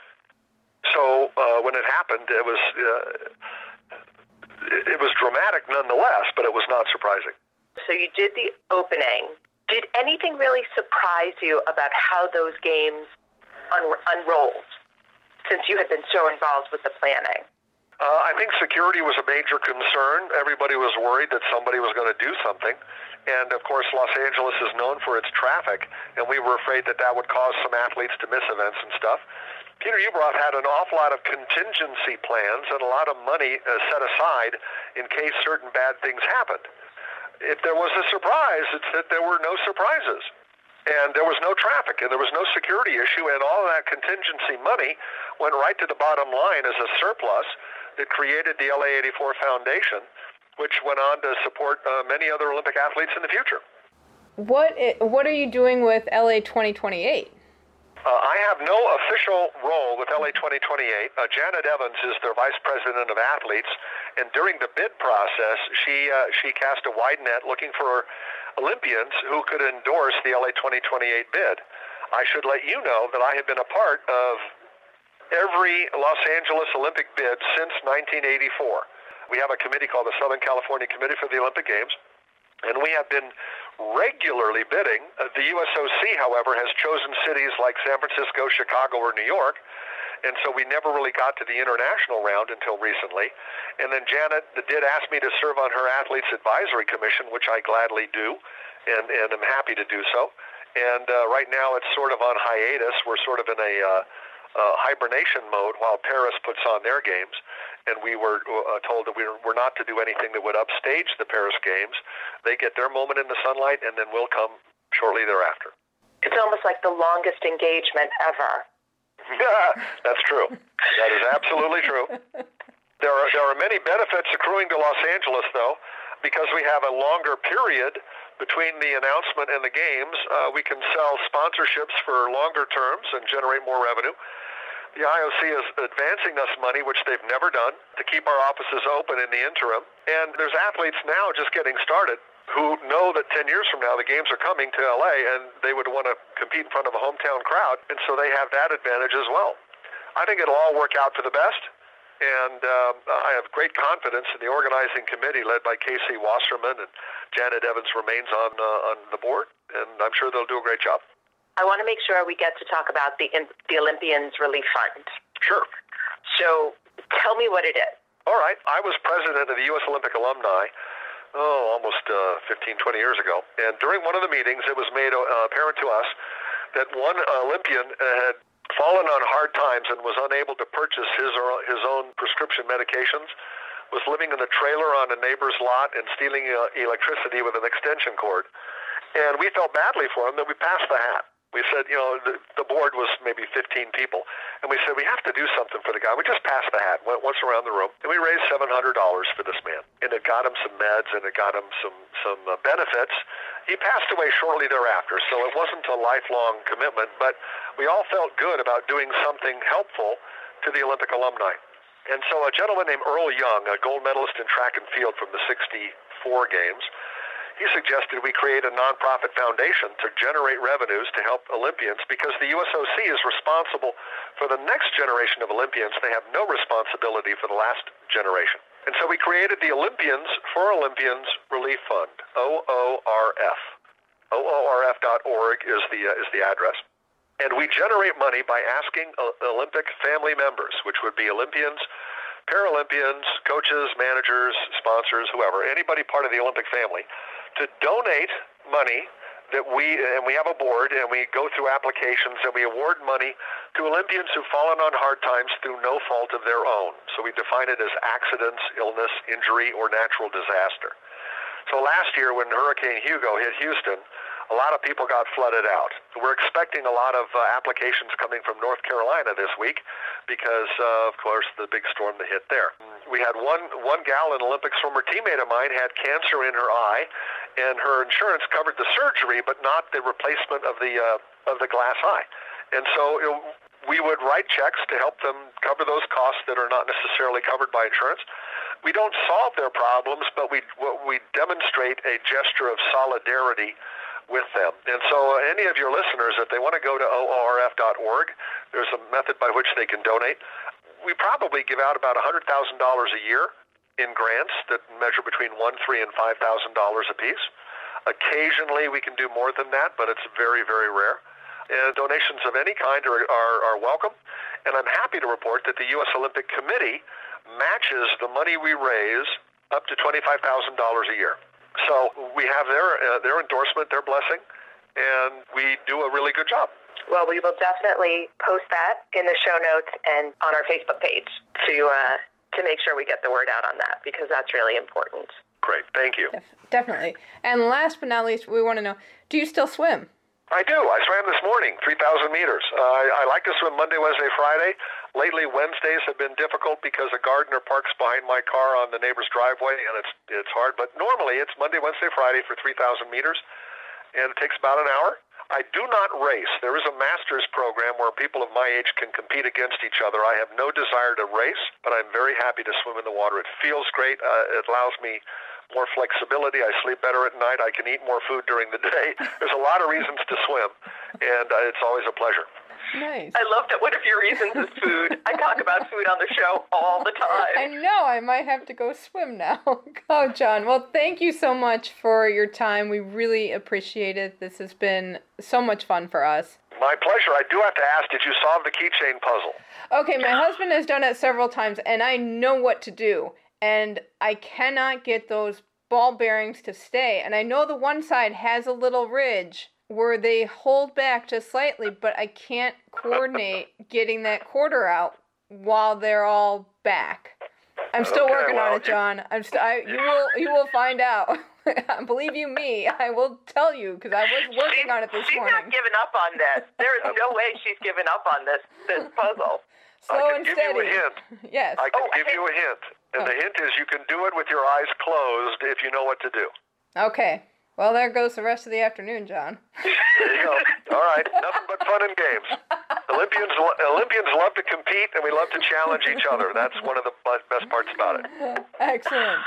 B: So uh, when it happened, it was uh, it was dramatic nonetheless, but it was not surprising.
I: So you did the opening. Did anything really surprise you about how those games un- unrolled since you had been so involved with the planning?
B: Uh, I think security was a major concern. Everybody was worried that somebody was going to do something. And of course, Los Angeles is known for its traffic, and we were afraid that that would cause some athletes to miss events and stuff. Peter Ueberroth had an awful lot of contingency plans and a lot of money uh, set aside in case certain bad things happened. If there was a surprise, it's that there were no surprises. And there was no traffic, and there was no security issue, and all of that contingency money went right to the bottom line as a surplus that created the LA 84 Foundation, which went on to support uh, many other Olympic athletes in the future.
A: What i- what are you doing with LA 2028?
B: Uh, I have no official role with LA 2028. Uh, Janet Evans is their vice president of athletes, and during the bid process, she uh, she cast a wide net looking for Olympians who could endorse the LA 2028 bid. I should let you know that I have been a part of every Los Angeles Olympic bid since 1984. We have a committee called the Southern California Committee for the Olympic Games, and we have been regularly bidding. Uh, the USOC, however, has chosen cities like San Francisco, Chicago, or New York, and so we never really got to the international round until recently. And then Janet did ask me to serve on her Athletes Advisory Commission, which I gladly do, and, and am happy to do so. And uh, right now it's sort of on hiatus. We're sort of in a uh, uh, hibernation mode while Paris puts on their games. And we were uh, told that we were, we're not to do anything that would upstage the Paris Games. They get their moment in the sunlight, and then we'll come shortly thereafter.
I: It's almost like the longest engagement ever. *laughs*
B: That's true. That is absolutely true. There are there are many benefits accruing to Los Angeles, though, because we have a longer period between the announcement and the games. Uh, we can sell sponsorships for longer terms and generate more revenue. The IOC is advancing us money, which they've never done, to keep our offices open in the interim. And there's athletes now just getting started who know that 10 years from now the games are coming to LA and they would want to compete in front of a hometown crowd, and so they have that advantage as well. I think it'll all work out for the best, and um, I have great confidence in the organizing committee led by Casey Wasserman and Janet Evans remains on uh, on the board, and I'm sure they'll do a great job.
I: I want to make sure we get to talk about the the Olympians Relief Fund.
B: Sure.
I: So tell me what it is.
B: All right. I was president of the U.S. Olympic Alumni oh, almost uh, 15, 20 years ago. And during one of the meetings, it was made uh, apparent to us that one Olympian had fallen on hard times and was unable to purchase his or his own prescription medications, was living in a trailer on a neighbor's lot and stealing uh, electricity with an extension cord. And we felt badly for him that we passed the hat. We said, you know, the, the board was maybe 15 people, and we said we have to do something for the guy. We just passed the hat, went once around the room, and we raised $700 for this man, and it got him some meds and it got him some some uh, benefits. He passed away shortly thereafter, so it wasn't a lifelong commitment, but we all felt good about doing something helpful to the Olympic alumni. And so a gentleman named Earl Young, a gold medalist in track and field from the 64 games, he suggested we create a nonprofit foundation to generate revenues to help Olympians because the USOC is responsible for the next generation of Olympians. They have no responsibility for the last generation. And so we created the Olympians for Olympians Relief Fund, OORF. OORF.org is the, uh, is the address. And we generate money by asking uh, Olympic family members, which would be Olympians, Paralympians, coaches, managers, sponsors, whoever, anybody part of the Olympic family, to donate money that we and we have a board and we go through applications and we award money to Olympians who've fallen on hard times through no fault of their own. So we define it as accidents, illness, injury, or natural disaster. So last year when Hurricane Hugo hit Houston, a lot of people got flooded out. We're expecting a lot of uh, applications coming from North Carolina this week because, uh, of course, the big storm that hit there. We had one one gal, an Olympic swimmer teammate of mine, had cancer in her eye, and her insurance covered the surgery, but not the replacement of the uh, of the glass eye. And so it, we would write checks to help them cover those costs that are not necessarily covered by insurance. We don't solve their problems, but we we demonstrate a gesture of solidarity with them. And so, uh, any of your listeners, if they want to go to oorf.org, there's a method by which they can donate. We probably give out about $100,000 a year in grants that measure between one, three, and five thousand dollars apiece. Occasionally, we can do more than that, but it's very, very rare. And donations of any kind are, are, are welcome. And I'm happy to report that the U.S. Olympic Committee matches the money we raise up to $25,000 a year. So we have their uh, their endorsement, their blessing, and we do a really good job.
I: Well, we will definitely post that in the show notes and on our Facebook page to uh, to make sure we get the word out on that because that's really important.
B: Great, thank you.
A: Definitely. And last but not least, we want to know: Do you still swim?
B: I do. I swam this morning, 3,000 meters. Uh, I, I like to swim Monday, Wednesday, Friday. Lately, Wednesdays have been difficult because a gardener parks behind my car on the neighbor's driveway, and it's it's hard. But normally, it's Monday, Wednesday, Friday for 3,000 meters, and it takes about an hour. I do not race. There is a master's program where people of my age can compete against each other. I have no desire to race, but I'm very happy to swim in the water. It feels great. Uh, it allows me more flexibility. I sleep better at night. I can eat more food during the *laughs* day. There's a lot of reasons to swim, and uh, it's always a pleasure.
A: Nice.
I: I love that one of your reasons is food. I talk about food on the show all the time.
A: I know. I might have to go swim now. *laughs* oh, John. Well, thank you so much for your time. We really appreciate it. This has been so much fun for us.
B: My pleasure. I do have to ask, did you solve the keychain puzzle?
A: Okay, my husband has done it several times, and I know what to do and I cannot get those ball bearings to stay. And I know the one side has a little ridge where they hold back just slightly, but I can't coordinate getting that quarter out while they're all back. I'm still
B: Okay,
A: working
B: well,
A: on it, John. I'm st- I, you will you will find out. *laughs* Believe you me, I will tell you because I was working on it this
I: she's
A: morning.
I: She's not giving up on this. There is no way she's giving up on this this puzzle. *laughs*
A: Slow
B: I
A: and
B: can give
A: steady.
B: you a hint. *laughs*
A: Yes.
B: I can
I: Oh,
B: give
I: I-
B: you a hint. And
A: Oh.
B: the hint is you can do it with your eyes closed if you know what to do.
A: Okay. Well, there goes the rest of the afternoon, John.
B: There you go. All right. Nothing but fun and games. Olympians Olympians love to compete and we love to challenge each other. That's one of the best parts about it.
A: Excellent.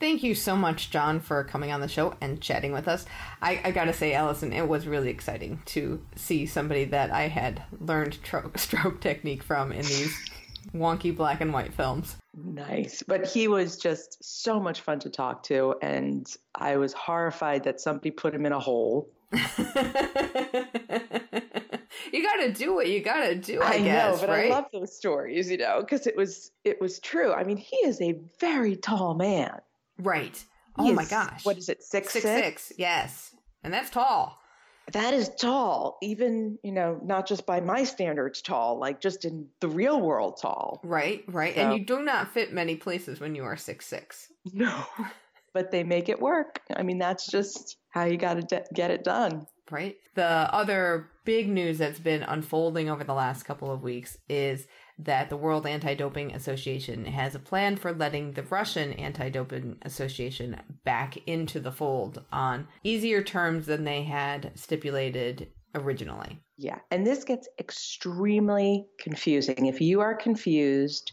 G: Thank you so much, John, for coming on the show and chatting with us. I, I gotta say, Allison, it was really exciting to see somebody that I had learned tro- *laughs* stroke technique from in these wonky black and white films.
H: Nice. But he was just so much fun to talk to. And I was horrified that somebody put him in a hole. *laughs*
G: you gotta do what you gotta do, I,
H: I,
G: guess,
H: know, but
G: right?
H: I love those stories, you know, because it was it was true. I mean, he is a very tall man.
G: right.
H: He
G: Oh my
H: is-
G: gosh.
H: What is it? Six
G: six,
H: six.
G: six, yes. And that's tall.
H: That is tall. Even you know, not just by my standards, tall. Like just in the real world, tall.
G: Right, right.
H: So-
G: And you do not fit many places when you are six six.
H: No, but they make it work. I mean, that's just how you got to de- get it done.
G: right? The other big news that's been unfolding over the last couple of weeks is that the World Anti Doping Association has a plan for letting the Russian Anti Doping Association back into the fold on easier terms than they had stipulated originally.
H: Yeah, and this gets extremely confusing. If you are confused,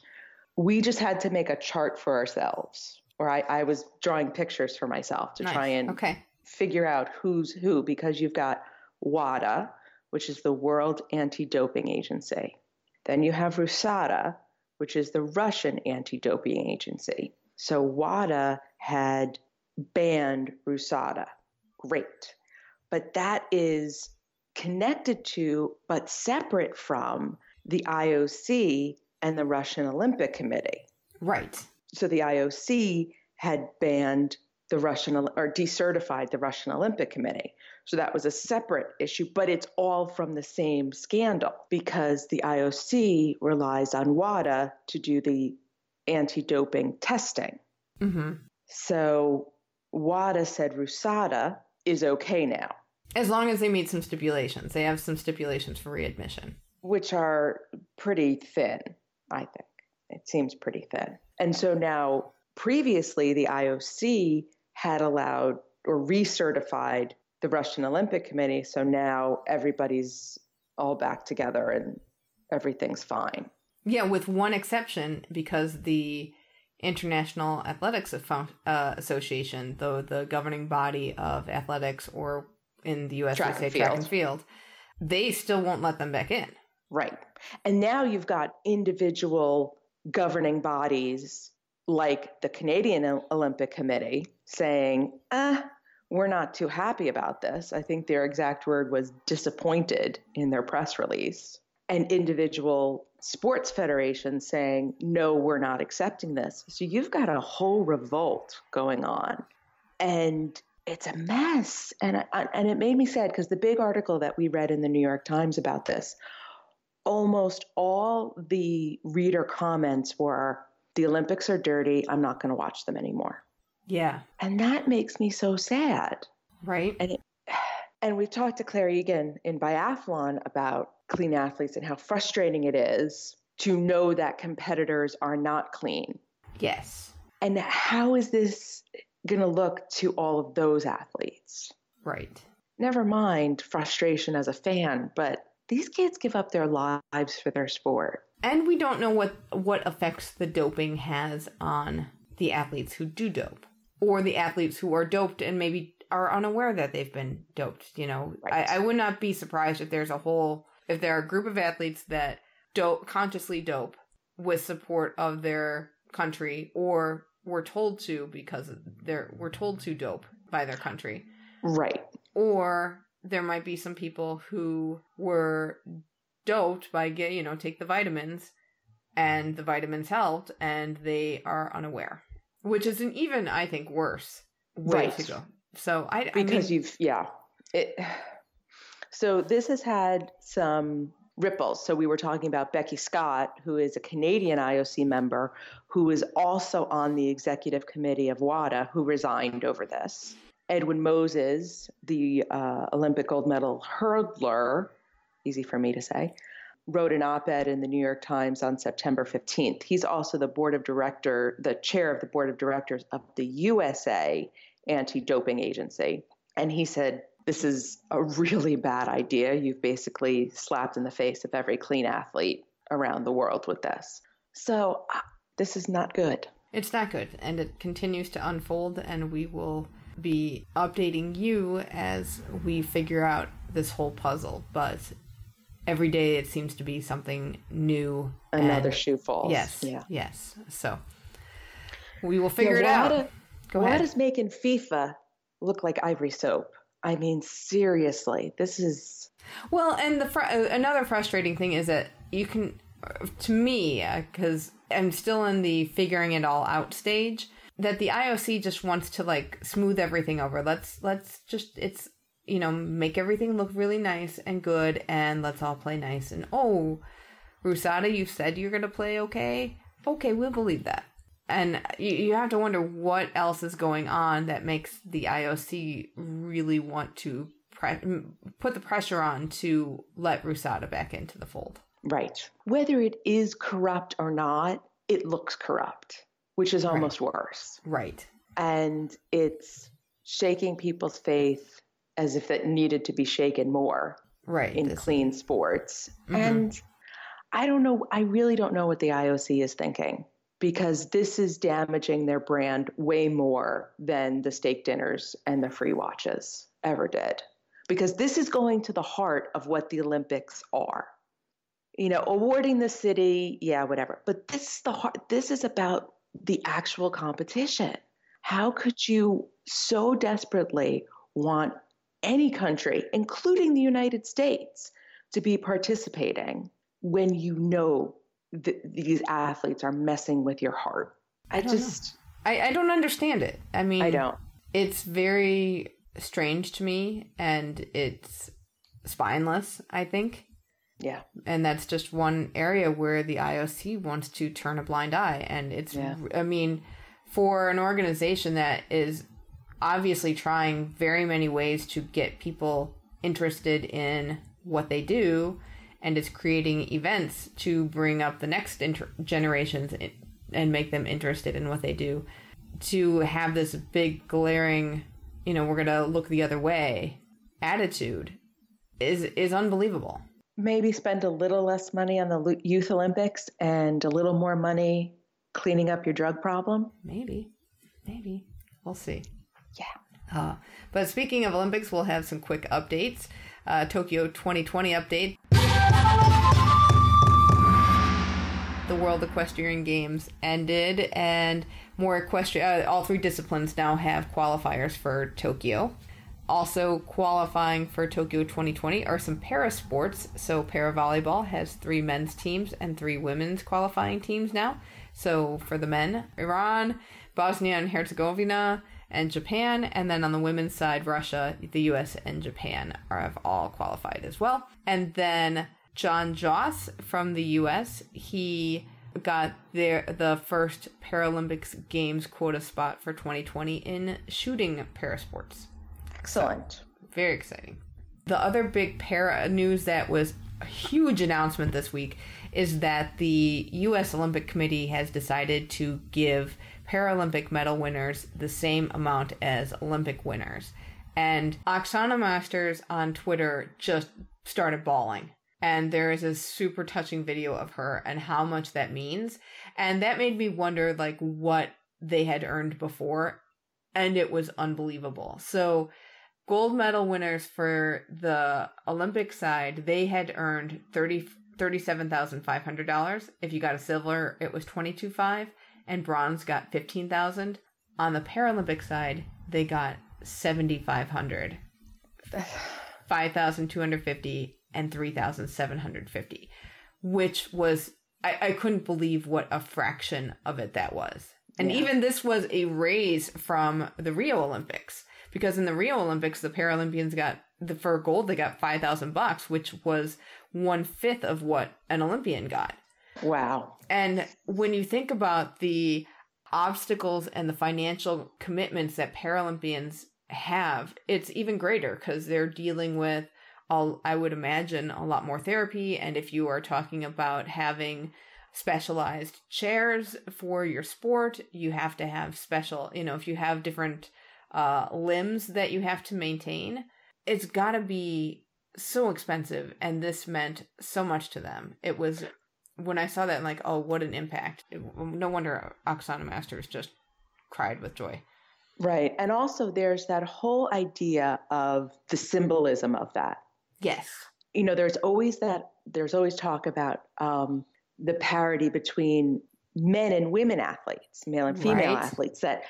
H: we just had to make a chart for ourselves, or I, I was drawing pictures for myself to
G: Nice.
H: try and
G: Okay.
H: figure out who's who because you've got WADA, which is the World Anti Doping Agency. Then you have RUSADA, which is the Russian Anti Doping Agency. So WADA had banned RUSADA. Great. But that is connected to, but separate from, the IOC and the Russian Olympic Committee
G: Right.
H: so the IOC had banned the Russian or decertified the Russian Olympic Committee. So that was a separate issue, but it's all from the same scandal because the IOC relies on WADA to do the anti doping testing.
G: hmm
H: So WADA said RUSADA is okay now,
G: As long as they meet some stipulations. They have some stipulations for readmission.
H: which are pretty thin, I think. It seems pretty thin. And so now, previously, the IOC had allowed or recertified the Russian Olympic Committee. So now everybody's all back together and everything's fine.
G: Yeah, with one exception, because the International Athletics uh, Association, though the governing body of athletics, or in the US,
H: track, and
G: track and field, they still won't let them back in.
H: Right. And now you've got individual governing bodies like the Canadian Olympic Committee saying, ah, we're not too happy about this. I think their exact word was disappointed in their press release. And individual sports federations saying, no, we're not accepting this. So you've got a whole revolt going on. And it's a mess. And, and it made me sad because the big article that we read in the New York Times about this, almost all the reader comments were, the Olympics are dirty. I'm not going to watch them anymore.
G: Yeah.
H: And that makes me so sad.
G: Right.
H: And it, *sighs* and we've talked to Clare Egan in biathlon about clean athletes and how frustrating it is to know that competitors are not clean.
G: Yes.
H: And how is this going to look to all of those athletes?
G: Right.
H: Never mind frustration as a fan, but these kids give up their lives for their sport.
G: And we don't know what what effects the doping has on the athletes who do dope or the athletes who are doped and maybe are unaware that they've been doped. You know, right. I, I would not be surprised if there's a whole if there are a group of athletes that dope consciously dope with support of their country or were told to because they're were told to dope by their country.
H: Right.
G: Or there might be some people who were doped by get you know take the vitamins and the vitamins helped and they are unaware which is an even i think worse way right. to go. So i
H: because
G: I mean,
H: you've yeah. It so this has had some ripples. So we were talking about beckie scott who is a canadian ioc member who is also on the executive committee of wada who resigned over this. Edwin moses the uh, olympic gold medal hurdler easy for me to say, wrote an op ed in the New York Times on September 15th. He's also the board of director, the chair of the board of directors of the USA Anti Doping Agency. And he said, This is a really bad idea. You've basically slapped in the face of every clean athlete around the world with this. So, uh, this is not good.
G: It's not good. And it continues to unfold, and we will be updating you as we figure out this whole puzzle. But every day it seems to be something new.
H: Another and, shoe falls.
G: Yes. Yeah. Yes. So we will figure yeah, it out.
H: Go what ahead. is making FIFA look like ivory soap? I mean, seriously, this is.
G: Well, and the fr- uh, another frustrating thing is that you can, to me, because uh, I'm still in the figuring it all out stage, that the IOC just wants to like smooth everything over. Let's let's just it's you know, make everything look really nice and good and let's all play nice. And oh, Rusada, you said you're going to play okay? Okay, we'll believe that. And you, you have to wonder what else is going on that makes the IOC really want to pre- put the pressure on to let Rusada back into the fold.
H: Right. Whether it is corrupt or not, it looks corrupt, which is almost
G: right.
H: worse.
G: Right.
H: And it's shaking people's faith as if it needed to be shaken more
G: right.
H: in clean sports. Mm-hmm. and i don't know i really don't know what the ioc is thinking because this is damaging their brand way more than the steak dinners and the free watches ever did because this is going to the heart of what the olympics are. You know awarding the city yeah whatever. But this is the heart this is about the actual competition. How could you so desperately want any country, including the United States, to be participating when you know that these athletes are messing with your heart. I, I just.
G: I, I don't understand it. I mean,
H: I don't.
G: It's very strange to me and it's spineless, I think.
H: Yeah.
G: And that's just one area where the IOC wants to turn a blind eye. And it's, yeah. I mean, for an organization that is obviously trying very many ways to get people interested in what they do and is creating events to bring up the next inter- generations and make them interested in what they do to have this big glaring you know we're going to look the other way attitude is is unbelievable
H: maybe spend a little less money on the Youth Olympics and a little more money cleaning up your drug problem?
G: Maybe. Maybe. We'll see.
H: Yeah.
G: Uh, but speaking of Olympics, we'll have some quick updates. Uh, Tokyo 2020 update. The World Equestrian Games ended, and more equestrian. Uh, all three disciplines now have qualifiers for Tokyo. Also qualifying for Tokyo 2020 are some para sports. So para volleyball has three men's teams and three women's qualifying teams now. So for the men, Iran, Bosnia and Herzegovina, and Japan, and then on the women's side, Russia, the US, and Japan are have all qualified as well. And then John Joss from the US, he got their the first Paralympics Games quota spot for 2020 in shooting parasports.
H: Excellent.
G: So, very exciting. The other big para news that was a huge announcement this week is that the US Olympic Committee has decided to give Paralympic medal winners the same amount as Olympic winners. And Oksana Masters on Twitter just started bawling. And there is a super touching video of her and how much that means. And that made me wonder like what they had earned before. And it was unbelievable. So gold medal winners for the Olympic side, they had earned 30 $37,500. If you got a silver, it was 22.5 and bronze got 15,000. On the Paralympic side, they got 7,500, 5,250, and 3,750, which was, I, I couldn't believe what a fraction of it that was. And yeah. even this was a raise from the Rio Olympics because in the Rio Olympics, the Paralympians got the for gold they got five thousand bucks, which was one fifth of what an Olympian got.
H: Wow.
G: And when you think about the obstacles and the financial commitments that Paralympians have, it's even greater because they're dealing with, all, I would imagine, a lot more therapy. And if you are talking about having specialized chairs for your sport, you have to have special, you know, if you have different uh, limbs that you have to maintain, it's got to be so expensive. And this meant so much to them. It was when I saw that, I'm like, oh, what an impact! No wonder Oksana Masters just cried with joy.
H: Right, and also there's that whole idea of the symbolism of that.
G: Yes,
H: you know, there's always that. There's always talk about um, the parity between men and women athletes, male and female right. athletes. That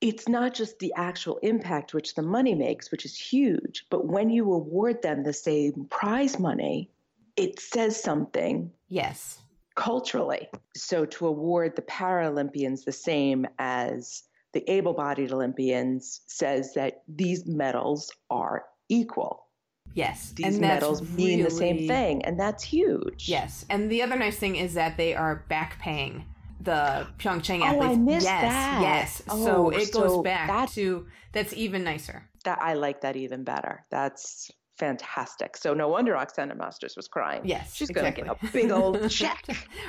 H: it's not just the actual impact which the money makes, which is huge, but when you award them the same prize money, it says something.
G: Yes
H: culturally. So to award the Paralympians the same as the able bodied Olympians says that these medals are equal.
G: Yes.
H: These medals mean the same thing, and that's huge.
G: Yes. And the other nice thing is that they are back paying the Pyeongchang
H: oh,
G: athletes.
H: I missed
G: yes,
H: that.
G: yes.
H: Oh,
G: so it goes
H: so
G: back
H: that,
G: to that's even nicer.
H: That I like that even better. That's fantastic. So no wonder Oksana Masters was crying.
G: Yes,
H: she's
G: exactly.
H: going to get a big old *laughs* check,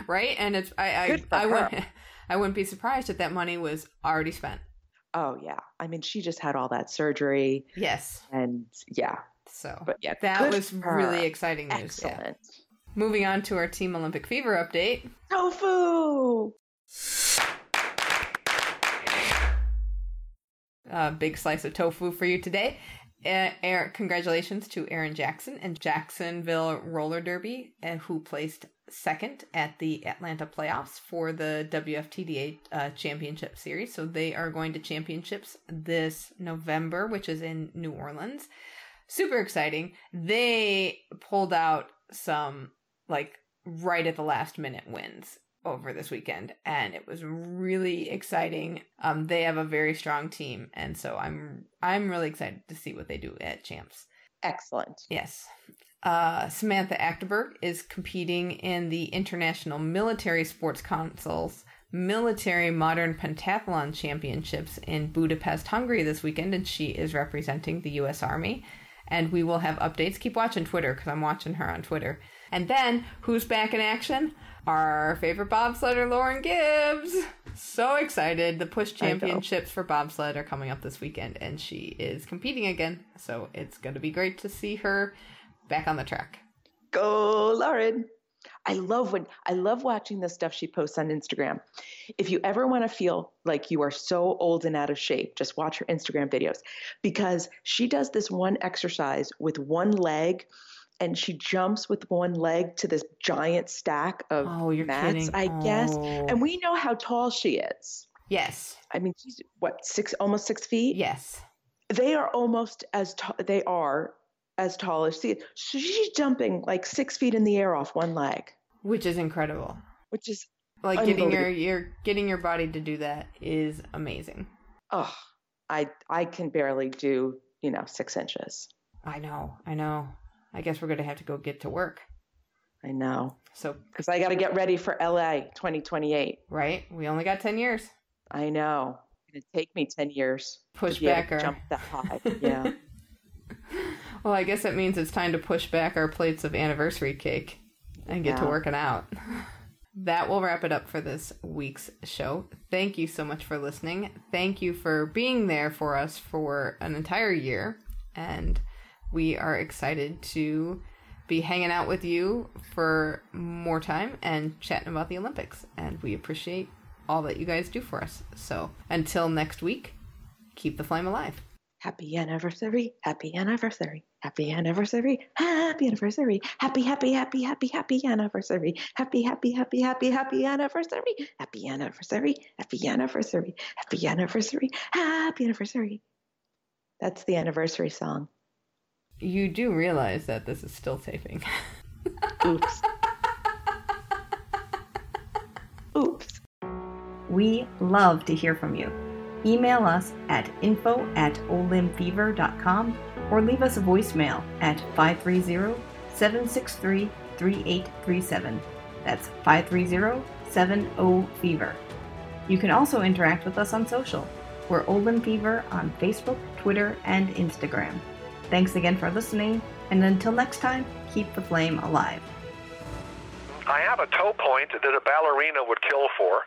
G: right? And it's I I I, wouldn't, *laughs* I wouldn't be surprised if that money was already spent.
H: Oh yeah, I mean she just had all that surgery.
G: Yes,
H: and yeah.
G: So,
H: but yeah,
G: that was really exciting news.
H: Excellent.
G: Yeah. Moving on to our Team Olympic Fever update.
H: Tofu.
G: A big slice of tofu for you today. Uh, congratulations to Aaron Jackson and Jacksonville Roller Derby, uh, who placed second at the Atlanta playoffs for the WFTDA uh, Championship Series. So they are going to championships this November, which is in New Orleans. Super exciting. They pulled out some like right at the last minute wins over this weekend and it was really exciting. Um they have a very strong team and so I'm I'm really excited to see what they do at Champs.
H: Excellent.
G: Yes. Uh, Samantha Achterberg is competing in the International Military Sports Council's Military Modern Pentathlon Championships in Budapest, Hungary this weekend, and she is representing the U.S. Army. And we will have updates. Keep watching Twitter because I'm watching her on Twitter. And then, who's back in action? Our favorite bobsledder, Lauren Gibbs. So excited. The push championships for bobsled are coming up this weekend, and she is competing again. So it's going to be great to see her back on the track.
H: Go, Lauren. I love when I love watching the stuff she posts on Instagram. If you ever want to feel like you are so old and out of shape, just watch her Instagram videos because she does this one exercise with one leg and she jumps with one leg to this giant stack of
G: Oh, you're
H: mats,
G: kidding.
H: I guess.
G: Oh.
H: And we oh. know how tall she is.
G: Yes.
H: I mean, she's what, six, almost six feet?
G: Yes.
H: They are almost as tall, they are as tall as she. So she's jumping like six feet in the air off one leg,
G: Which is incredible.
H: which is,
G: Like getting your, your getting your body to do that is amazing.
H: oh, I, I can barely do, you know, six inches.
G: I know. I know. I guess we're gonna have to go get to work.
H: I know.
G: So
H: Because I got to get ready for LA 2028.
G: right, we only got ten years.
H: I know. It'd take me 10 years.
G: Push back
H: to
G: our
H: Jump that *laughs* high. Yeah.
G: Well, I guess that means it's time to push back our plates of anniversary cake and get to working out. *laughs* That will wrap it up for this week's show. Thank you so much for listening. Thank you for being there for us for an entire year. And we are excited to be hanging out with you for more time and chatting about the Olympics. And we appreciate all that you guys do for us. So until next week, keep the flame alive.
H: Happy anniversary, happy anniversary, happy anniversary, happy anniversary, happy, happy, happy, happy, happy anniversary, happy, happy, happy, happy, happy anniversary, happy anniversary, happy anniversary, happy anniversary, happy anniversary. That's the anniversary song.
G: You do realize that this is still taping.
H: Oops. *laughs* Oops.
J: We love to hear from you. Email us at info at olimfever.com or leave us a voicemail at 530-763-3837. That's 530-70-FEVER. You can also interact with us on social. We're Olin Fever on Facebook, Twitter, and Instagram. Thanks again for listening, and until next time, keep the flame alive.
B: I have a toe point that a ballerina would kill for.